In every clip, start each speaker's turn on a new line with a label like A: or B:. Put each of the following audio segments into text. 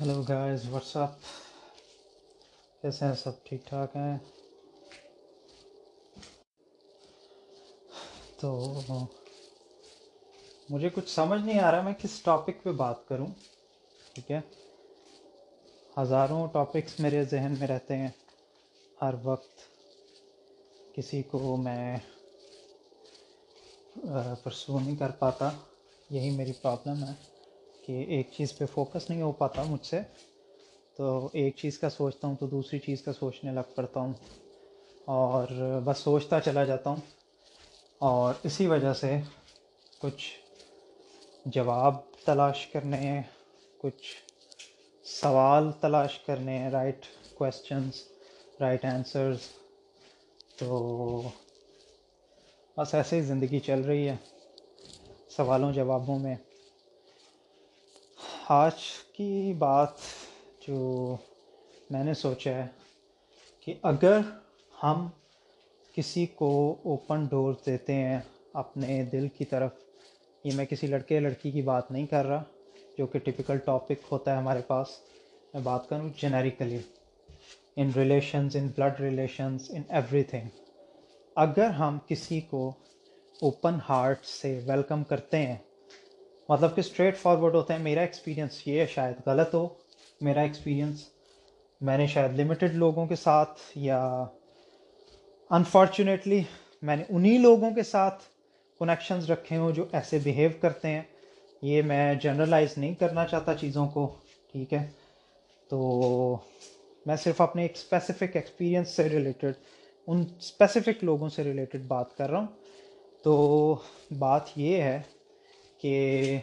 A: Hello guys what's up کیسے ہیں سب ٹھیک ٹھاک ہیں تو مجھے کچھ سمجھ نہیں آ رہا میں کس ٹاپک پہ بات کروں ٹھیک ہے ہزاروں ٹاپکس میرے ذہن میں رہتے ہیں ہر وقت کسی کو میں پرسو نہیں کر پاتا یہی میری پرابلم ہے کہ ایک چیز پہ فوکس نہیں ہو پاتا مجھ سے تو ایک چیز کا سوچتا ہوں تو دوسری چیز کا سوچنے لگ پڑتا ہوں اور بس سوچتا چلا جاتا ہوں اور اسی وجہ سے کچھ جواب تلاش کرنے کچھ سوال تلاش کرنے رائٹ کوشچنس رائٹ آنسرز تو بس ایسے ہی زندگی چل رہی ہے سوالوں جوابوں میں آج کی بات جو میں نے سوچا ہے کہ اگر ہم کسی کو اوپن ڈور دیتے ہیں اپنے دل کی طرف یہ میں کسی لڑکے یا لڑکی کی بات نہیں کر رہا جو کہ ٹپیکل ٹاپک ہوتا ہے ہمارے پاس میں بات کروں generically in relations in blood relations in everything اگر ہم کسی کو اوپن ہارٹ سے ویلکم کرتے ہیں مطلب کہ اسٹریٹ فارورڈ ہوتے ہیں میرا ایکسپیرینس یہ ہے شاید غلط ہو میرا ایکسپیرینس میں نے شاید لمیٹڈ لوگوں کے ساتھ یا انفارچونیٹلی میں نے انہی لوگوں کے ساتھ کنیکشنز رکھے ہوں جو ایسے بیہیو کرتے ہیں یہ میں جنرلائز نہیں کرنا چاہتا چیزوں کو ٹھیک ہے تو میں صرف اپنے ایک اسپیسیفک ایکسپیرینس سے ریلیٹڈ ان اسپیسیفک لوگوں سے ریلیٹڈ بات کر رہا ہوں تو بات یہ ہے کہ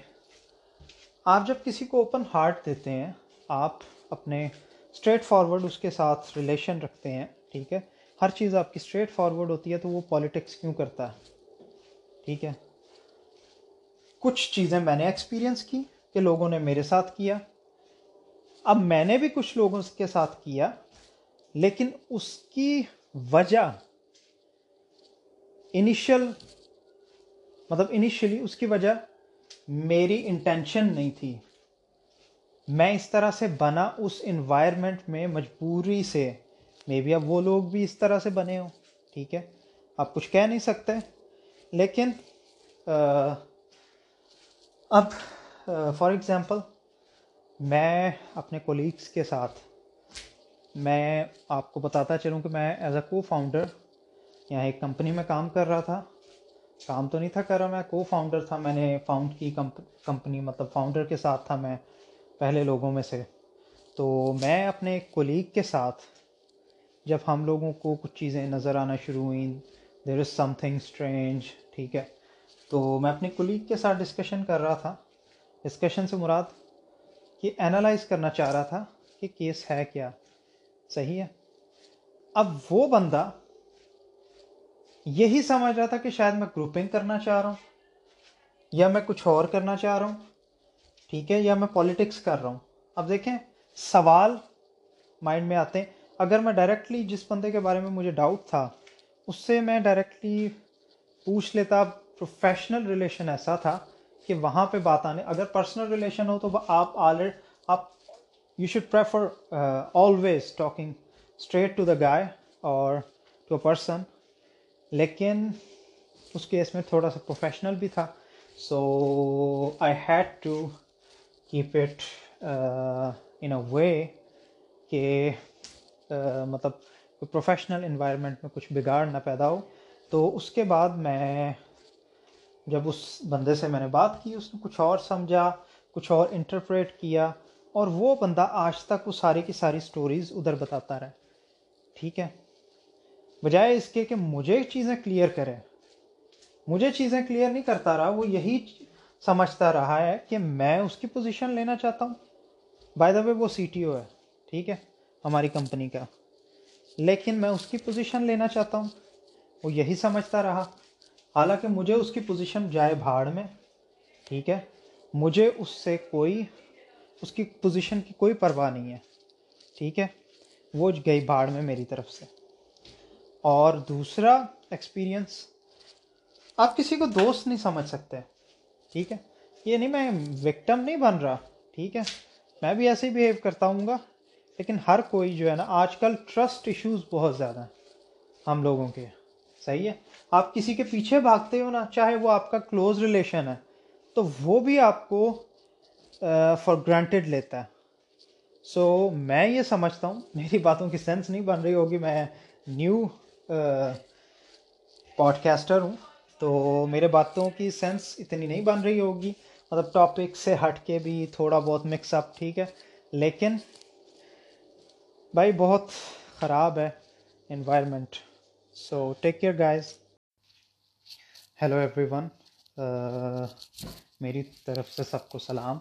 A: آپ جب کسی کو اوپن ہارٹ دیتے ہیں آپ اپنے اسٹریٹ فارورڈ اس کے ساتھ ریلیشن رکھتے ہیں ٹھیک ہے ہر چیز آپ کی اسٹریٹ فارورڈ ہوتی ہے تو وہ پالیٹکس کیوں کرتا ہے ٹھیک ہے کچھ چیزیں میں نے ایکسپیرینس کی کہ لوگوں نے میرے ساتھ کیا اب میں نے بھی کچھ لوگوں کے ساتھ کیا لیکن اس کی وجہ انیشل مطلب انیشلی اس کی وجہ میری انٹینشن نہیں تھی میں اس طرح سے بنا اس انوائرمنٹ میں مجبوری سے مے بی اب وہ لوگ بھی اس طرح سے بنے ہوں ٹھیک ہے آپ کچھ کہہ نہیں سکتے لیکن اب فار ایگزامپل میں اپنے کولیگس کے ساتھ میں آپ کو بتاتا چلوں کہ میں ایز اے کو فاؤنڈر یہاں ایک کمپنی میں کام کر رہا تھا کام تو نہیں تھا کر رہا میں کو فاؤنڈر تھا میں نے فاؤنڈ کی کمپنی مطلب فاؤنڈر کے ساتھ تھا میں پہلے لوگوں میں سے تو میں اپنے کولیگ کے ساتھ جب ہم لوگوں کو کچھ چیزیں نظر آنا شروع ہوئیں دیر از سم تھنگ اسٹرینج ٹھیک ہے تو میں اپنے کولیگ کے ساتھ ڈسکشن کر رہا تھا ڈسکشن سے مراد کہ اینالائز کرنا چاہ رہا تھا کہ کیس ہے کیا صحیح ہے اب وہ بندہ یہی سمجھ رہا تھا کہ شاید میں گروپنگ کرنا چاہ رہا ہوں یا میں کچھ اور کرنا چاہ رہا ہوں ٹھیک ہے یا میں پالیٹکس کر رہا ہوں اب دیکھیں سوال مائنڈ میں آتے ہیں اگر میں ڈائریکٹلی جس بندے کے بارے میں مجھے ڈاؤٹ تھا اس سے میں ڈائریکٹلی پوچھ لیتا پروفیشنل ریلیشن ایسا تھا کہ وہاں پہ بات آنے اگر پرسنل ریلیشن ہو تو آپ آپ you should prefer always talking straight to the guy اور ٹو اے پرسن لیکن اس کیس میں تھوڑا سا پروفیشنل بھی تھا so I had to keep it in a way کہ uh, مطلب پروفیشنل انوائرمنٹ میں کچھ بگاڑ نہ پیدا ہو تو اس کے بعد میں جب اس بندے سے میں نے بات کی اس نے کچھ اور سمجھا کچھ اور انٹرپریٹ کیا اور وہ بندہ آج تک وہ ساری کی ساری سٹوریز ادھر بتاتا رہا ٹھیک ہے بجائے اس کے کہ مجھے چیزیں کلیئر کرے مجھے چیزیں کلیئر نہیں کرتا رہا وہ یہی سمجھتا رہا ہے کہ میں اس کی پوزیشن لینا چاہتا ہوں بائی دا وے وہ سی ٹی او ہے ٹھیک ہے ہماری کمپنی کا لیکن میں اس کی پوزیشن لینا چاہتا ہوں وہ یہی سمجھتا رہا حالانکہ مجھے اس کی پوزیشن جائے بھاڑ میں ٹھیک ہے مجھے اس سے کوئی اس کی پوزیشن کی کوئی پرواہ نہیں ہے ٹھیک ہے وہ گئی بھاڑ میں میری طرف سے اور دوسرا ایکسپیرینس آپ کسی کو دوست نہیں سمجھ سکتے ٹھیک ہے یہ نہیں میں وکٹم نہیں بن رہا ٹھیک ہے میں بھی ایسے ہی بیہیو کرتا ہوں گا لیکن ہر کوئی جو ہے نا آج کل ٹرسٹ ایشوز بہت زیادہ ہیں ہم لوگوں کے صحیح ہے آپ کسی کے پیچھے بھاگتے ہو نا چاہے وہ آپ کا کلوز ریلیشن ہے تو وہ بھی آپ کو فار گرانٹیڈ لیتا ہے سو میں یہ سمجھتا ہوں میری باتوں کی سینس نہیں بن رہی ہوگی میں نیو پوڈ کاسٹر ہوں تو میرے باتوں کی سینس اتنی نہیں بن رہی ہوگی مطلب ٹاپک سے ہٹ کے بھی تھوڑا بہت مکس اپ ٹھیک ہے لیکن بھائی بہت خراب ہے environment so take care guys hello everyone میری طرف سے سب کو سلام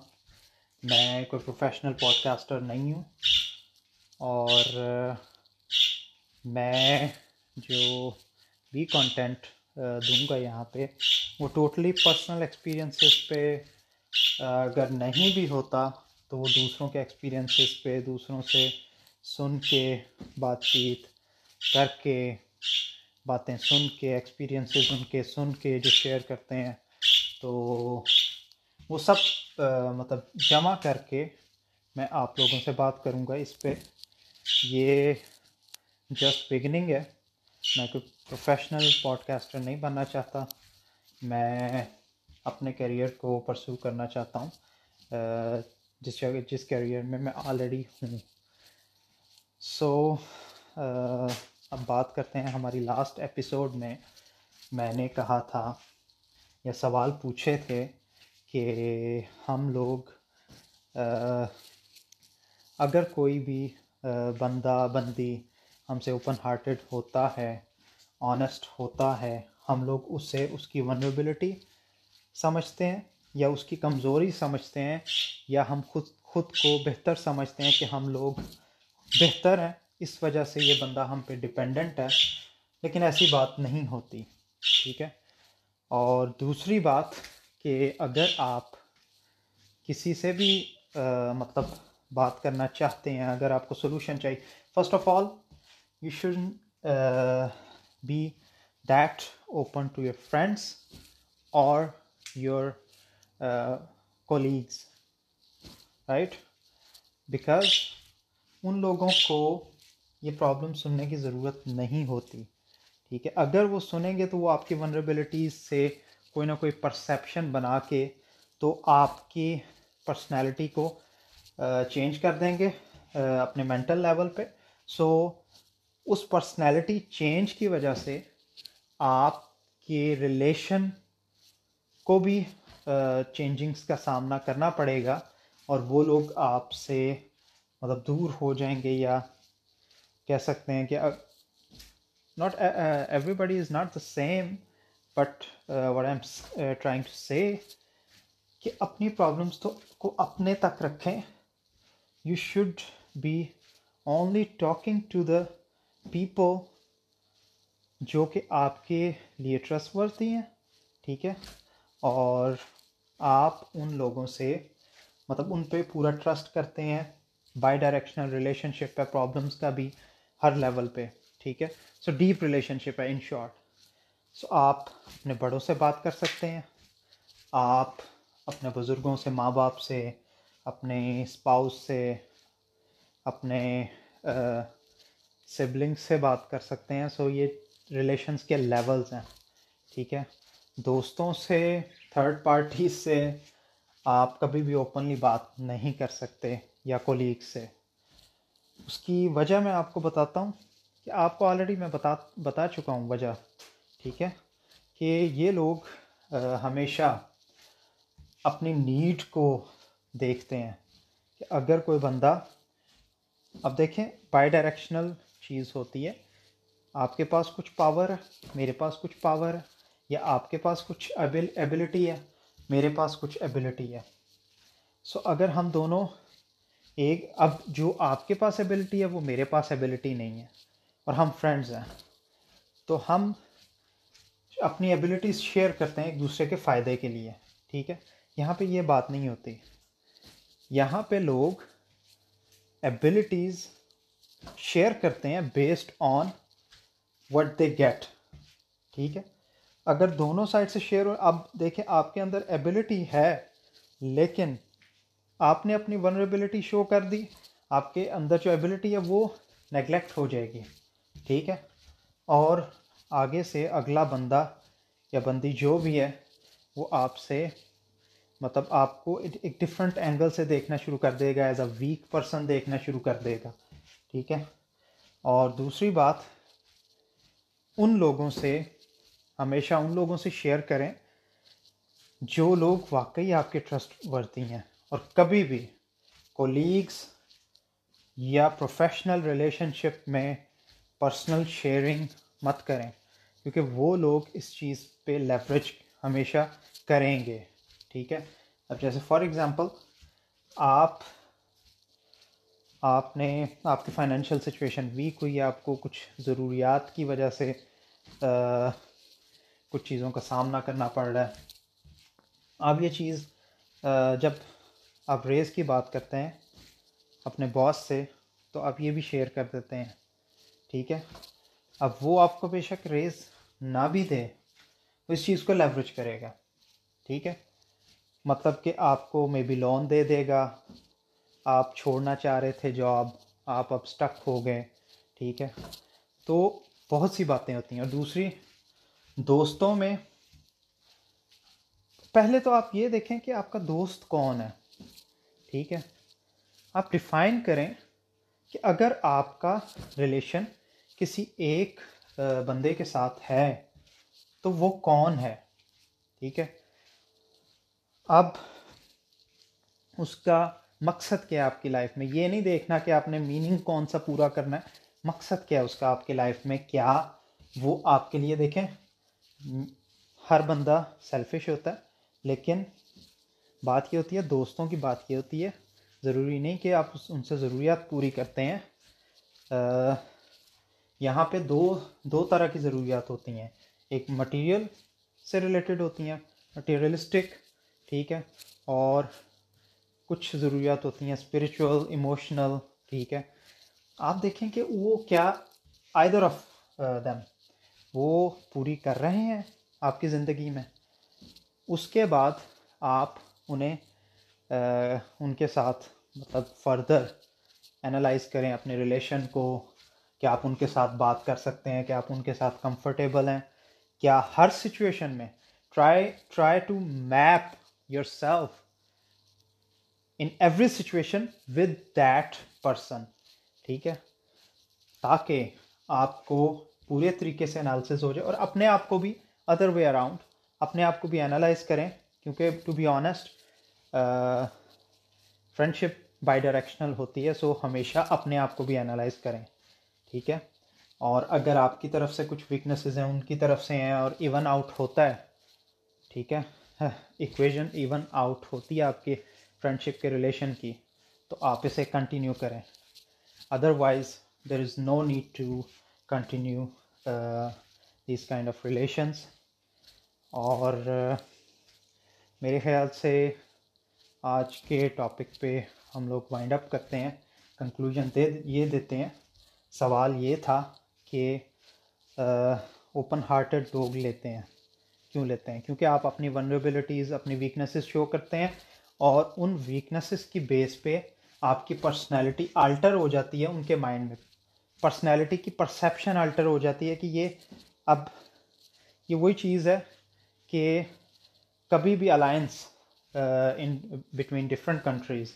A: میں کوئی پروفیشنل پوڈ کاسٹر نہیں ہوں اور میں جو بھی کانٹینٹ uh, دوں گا یہاں پہ وہ ٹوٹلی پرسنل ایکسپیرینسز پہ uh, اگر نہیں بھی ہوتا تو وہ دوسروں کے ایکسپیرینسز پہ دوسروں سے سن کے بات چیت کر کے باتیں سن کے ایکسپیرینسز ان کے سن کے جو شیئر کرتے ہیں تو وہ سب uh, مطلب جمع کر کے میں آپ لوگوں سے بات کروں گا اس پہ یہ جسٹ بگننگ ہے میں کوئی پروفیشنل پوڈ کاسٹر نہیں بننا چاہتا میں اپنے کیریئر کو پرسو کرنا چاہتا ہوں جس جس کیریئر میں میں آلریڈی ہوں سو اب بات کرتے ہیں ہماری لاسٹ ایپیسوڈ میں میں نے کہا تھا یا سوال پوچھے تھے کہ ہم لوگ اگر کوئی بھی بندہ بندی ہم سے اوپن ہارٹیڈ ہوتا ہے آنیسٹ ہوتا ہے ہم لوگ اس سے اس کی ونریبلٹی سمجھتے ہیں یا اس کی کمزوری سمجھتے ہیں یا ہم خود خود کو بہتر سمجھتے ہیں کہ ہم لوگ بہتر ہیں اس وجہ سے یہ بندہ ہم پہ ڈپینڈنٹ ہے لیکن ایسی بات نہیں ہوتی ٹھیک ہے اور دوسری بات کہ اگر آپ کسی سے بھی مطلب بات کرنا چاہتے ہیں اگر آپ کو سلوشن چاہیے first of all you shouldn't uh, be that open to your friends or your uh, colleagues right because ان لوگوں کو یہ پرابلم سننے کی ضرورت نہیں ہوتی ٹھیک ہے اگر وہ سنیں گے تو وہ آپ کی ونریبلٹیز سے کوئی نہ کوئی پرسیپشن بنا کے تو آپ کی پرسنالٹی کو چینج uh, کر دیں گے uh, اپنے مینٹل لیول پہ سو اس پرسنالٹی چینج کی وجہ سے آپ کے ریلیشن کو بھی چینجنگس کا سامنا کرنا پڑے گا اور وہ لوگ آپ سے مطلب دور ہو جائیں گے یا کہہ سکتے ہیں کہ not everybody is not the same but what I am trying to say کہ اپنی پرابلمس تو کو اپنے تک رکھیں you should be only talking to the people جو کہ آپ کے لیے ٹرسٹ ورتی ہیں ٹھیک ہے اور آپ ان لوگوں سے مطلب ان پہ پورا ٹرسٹ کرتے ہیں بائی ڈائریکشنل ریلیشن شپ ہے پرابلمس کا بھی ہر لیول پہ ٹھیک ہے سو ڈیپ ریلیشن شپ ہے ان شارٹ سو آپ اپنے بڑوں سے بات کر سکتے ہیں آپ اپنے بزرگوں سے ماں باپ سے اپنے اسپاؤس سے اپنے سبلنگس سے بات کر سکتے ہیں سو یہ ریلیشنس کے لیولز ہیں ٹھیک ہے دوستوں سے تھرڈ پارٹی سے آپ کبھی بھی اوپنلی بات نہیں کر سکتے یا کولیگ سے اس کی وجہ میں آپ کو بتاتا ہوں کہ آپ کو آلریڈی میں بتا بتا چکا ہوں وجہ ٹھیک ہے کہ یہ لوگ ہمیشہ اپنی نیڈ کو دیکھتے ہیں کہ اگر کوئی بندہ اب دیکھیں بائی ڈائریکشنل چیز ہوتی ہے آپ کے پاس کچھ پاور ہے میرے پاس کچھ پاور ہے یا آپ کے پاس کچھ ایبلٹی ہے میرے پاس کچھ ایبلٹی ہے سو اگر ہم دونوں ایک اب جو آپ کے پاس ایبلٹی ہے وہ میرے پاس ایبلٹی نہیں ہے اور ہم فرینڈز ہیں تو ہم اپنی ایبلٹیز شیئر کرتے ہیں ایک دوسرے کے فائدے کے لیے ٹھیک ہے یہاں پہ یہ بات نہیں ہوتی یہاں پہ لوگ ایبلٹیز شیئر کرتے ہیں based on what they get ٹھیک ہے اگر دونوں سائڈ سے شیئر ہو اب دیکھیں آپ کے اندر ایبلٹی ہے لیکن آپ نے اپنی ونریبلٹی شو کر دی آپ کے اندر جو ایبلٹی ہے وہ نگلیکٹ ہو جائے گی ٹھیک ہے اور آگے سے اگلا بندہ یا بندی جو بھی ہے وہ آپ سے مطلب آپ کو ایک ڈفرینٹ اینگل سے دیکھنا شروع کر دے گا ایز اے ویک پرسن دیکھنا شروع کر دے گا ٹھیک ہے اور دوسری بات ان لوگوں سے ہمیشہ ان لوگوں سے شیئر کریں جو لوگ واقعی آپ کے ٹرسٹ ورتی ہیں اور کبھی بھی کولیگس یا پروفیشنل ریلیشن شپ میں پرسنل شیئرنگ مت کریں کیونکہ وہ لوگ اس چیز پہ لیوریج ہمیشہ کریں گے ٹھیک ہے اب جیسے فار ایگزامپل آپ آپ نے آپ کی فائنینشیل سچویشن ویک ہوئی ہے آپ کو کچھ ضروریات کی وجہ سے کچھ چیزوں کا سامنا کرنا پڑ رہا ہے اب یہ چیز جب آپ ریز کی بات کرتے ہیں اپنے باس سے تو آپ یہ بھی شیئر کر دیتے ہیں ٹھیک ہے اب وہ آپ کو بے شک ریز نہ بھی دے اس چیز کو لیوریج کرے گا ٹھیک ہے مطلب کہ آپ کو مے بی لون دے دے گا آپ چھوڑنا چاہ رہے تھے جاب آپ اب اسٹک ہو گئے ٹھیک ہے تو بہت سی باتیں ہوتی ہیں اور دوسری دوستوں میں پہلے تو آپ یہ دیکھیں کہ آپ کا دوست کون ہے ٹھیک ہے آپ ڈیفائن کریں کہ اگر آپ کا ریلیشن کسی ایک بندے کے ساتھ ہے تو وہ کون ہے ٹھیک ہے اب اس کا مقصد کیا ہے آپ کی لائف میں یہ نہیں دیکھنا کہ آپ نے میننگ کون سا پورا کرنا ہے مقصد کیا ہے اس کا آپ کی لائف میں کیا وہ آپ کے لیے دیکھیں ہر بندہ سیلفش ہوتا ہے لیکن بات یہ ہوتی ہے دوستوں کی بات یہ ہوتی ہے ضروری نہیں کہ آپ ان سے ضروریات پوری کرتے ہیں یہاں پہ دو دو طرح کی ضروریات ہوتی ہیں ایک مٹیریل سے ریلیٹڈ ہوتی ہیں مٹیریلسٹک ٹھیک ہے اور کچھ ضروریات ہوتی ہیں اسپریچول ایموشنل ٹھیک ہے آپ دیکھیں کہ وہ کیا آئدر آف دم وہ پوری کر رہے ہیں آپ کی زندگی میں اس کے بعد آپ انہیں uh, ان کے ساتھ مطلب فردر انالائز کریں اپنے ریلیشن کو کیا آپ ان کے ساتھ بات کر سکتے ہیں کیا آپ ان کے ساتھ کمفرٹیبل ہیں کیا ہر سچویشن میں try try to map yourself in every situation with that person ٹھیک ہے تاکہ آپ کو پورے طریقے سے انالسیز ہو جائے اور اپنے آپ کو بھی ادر وے اراؤنڈ اپنے آپ کو بھی انالائز کریں کیونکہ to be honest friendship bidirectional ہوتی ہے سو ہمیشہ اپنے آپ کو بھی انالائز کریں ٹھیک ہے اور اگر آپ کی طرف سے کچھ ویکنیسز ہیں ان کی طرف سے ہیں اور ایون آؤٹ ہوتا ہے ٹھیک ہے ایکویژن ایون آؤٹ ہوتی ہے آپ کے فرینڈ شپ کے ریلیشن کی تو آپ اسے کنٹینیو کریں otherwise there is no need to continue these kind of relations اور uh, میرے خیال سے آج کے ٹاپک پہ ہم لوگ وائنڈ اپ کرتے ہیں کنکلوژن دے یہ دیتے ہیں سوال یہ تھا کہ اوپن uh, ہارٹیڈ لوگ لیتے ہیں کیوں لیتے ہیں کیونکہ آپ اپنی ونریبلٹیز اپنی ویکنیسز شو کرتے ہیں اور ان ویکنسز کی بیس پہ آپ کی پرسنالٹی آلٹر ہو جاتی ہے ان کے مائنڈ میں پرسنالٹی کی پرسیپشن آلٹر ہو جاتی ہے کہ یہ اب یہ وہی چیز ہے کہ کبھی بھی alliance in between different countries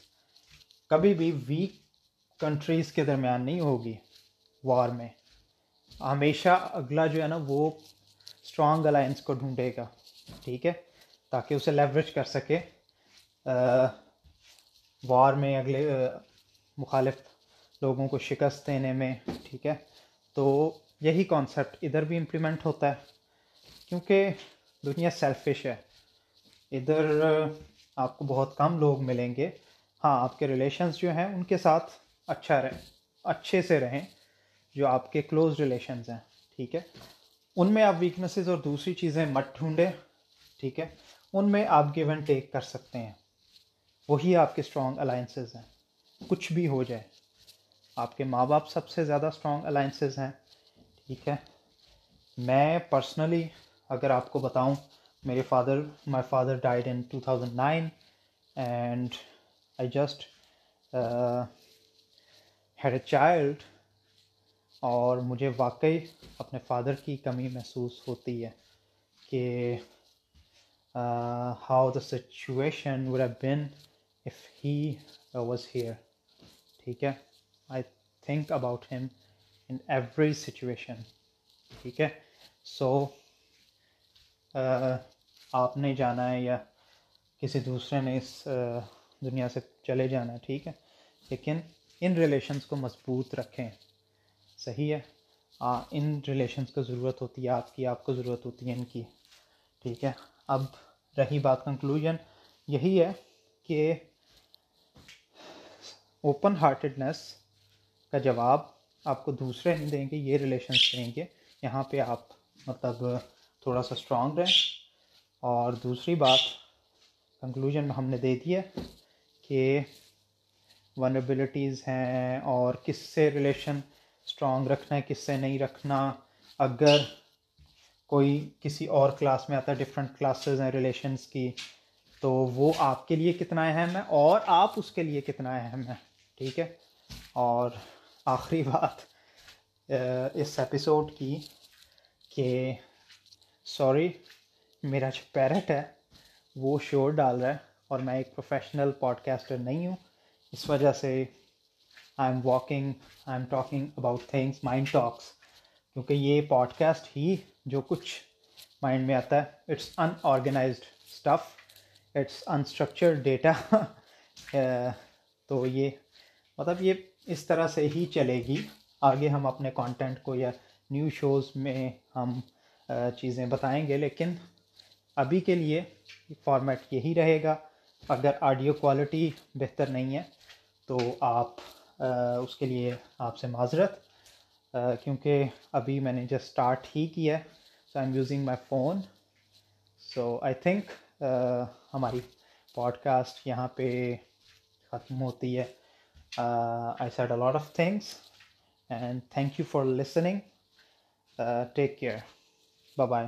A: کبھی بھی ویک کنٹریز کے درمیان نہیں ہوگی وار میں ہمیشہ اگلا جو ہے نا وہ اسٹرانگ الائنس کو ڈھونڈے گا ٹھیک ہے تاکہ اسے لیوریج کر سکے وار میں اگلے مخالف لوگوں کو شکست دینے میں ٹھیک ہے تو یہی کانسیپٹ ادھر بھی امپلیمنٹ ہوتا ہے کیونکہ دنیا سیلفش ہے ادھر آپ کو بہت کم لوگ ملیں گے ہاں آپ کے ریلیشنز جو ہیں ان کے ساتھ اچھا رہیں اچھے سے رہیں جو آپ کے کلوز ریلیشنز ہیں ٹھیک ہے ان میں آپ ویکنسز اور دوسری چیزیں مت ڈھونڈیں ٹھیک ہے ان میں آپ گیون ٹیک کر سکتے ہیں وہی آپ کے اسٹرانگ الائنسز ہیں کچھ بھی ہو جائے آپ کے ماں باپ سب سے زیادہ اسٹرانگ الائنسز ہیں ٹھیک ہے میں پرسنلی اگر آپ کو بتاؤں میرے father my father died in two thousand nine and I just had a child اور مجھے واقعی اپنے فادر کی کمی محسوس ہوتی ہے کہ how the situation would have if he uh, was here ٹھیک ہے آئی تھنک اباؤٹ ہم ان ایوری سچویشن ٹھیک ہے سو آپ نے جانا ہے یا کسی دوسرے نے اس دنیا سے چلے جانا ہے ٹھیک ہے لیکن ان ریلیشنس کو مضبوط رکھیں صحیح ہے ان ریلیشنس کو ضرورت ہوتی ہے آپ کی آپ کو ضرورت ہوتی ہے ان کی ٹھیک ہے اب رہی بات کنکلوژن یہی ہے کہ اوپن ہارٹڈنس کا جواب آپ کو دوسرے دیں گے یہ ریلیشنس دیں گے یہاں پہ آپ مطلب تھوڑا سا اسٹرانگ رہیں اور دوسری بات کنکلوژن ہم نے دے دی ہے کہ ونیبلٹیز ہیں اور کس سے ریلیشن اسٹرانگ رکھنا ہے کس سے نہیں رکھنا اگر کوئی کسی اور کلاس میں آتا ہے ڈفرینٹ کلاسز ہیں ریلیشنس کی تو وہ آپ کے لیے کتنا اہم ہے اور آپ اس کے لیے کتنا اہم ہے ٹھیک ہے اور آخری بات اس ایپیسوڈ کی کہ سوری میرا جو پیرٹ ہے وہ شور ڈال رہا ہے اور میں ایک پروفیشنل پوڈ کاسٹر نہیں ہوں اس وجہ سے I am walking I am talking about things mind talks کیونکہ یہ پوڈ کاسٹ ہی جو کچھ مائنڈ میں آتا ہے it's unorganised stuff it's unstructured data تو یہ مطلب یہ اس طرح سے ہی چلے گی آگے ہم اپنے کانٹینٹ کو یا نیو شوز میں ہم چیزیں بتائیں گے لیکن ابھی کے لیے فارمیٹ یہی رہے گا اگر آڈیو کوالٹی بہتر نہیں ہے تو آپ اس کے لیے آپ سے معذرت کیونکہ ابھی میں نے جس اسٹارٹ ہی کیا ہے so I am using my phone so I think ہماری پوڈ کاسٹ یہاں پہ ختم ہوتی ہے Uh, I said a lot of things, and thank you for listening. Uh, take care. Bye-bye.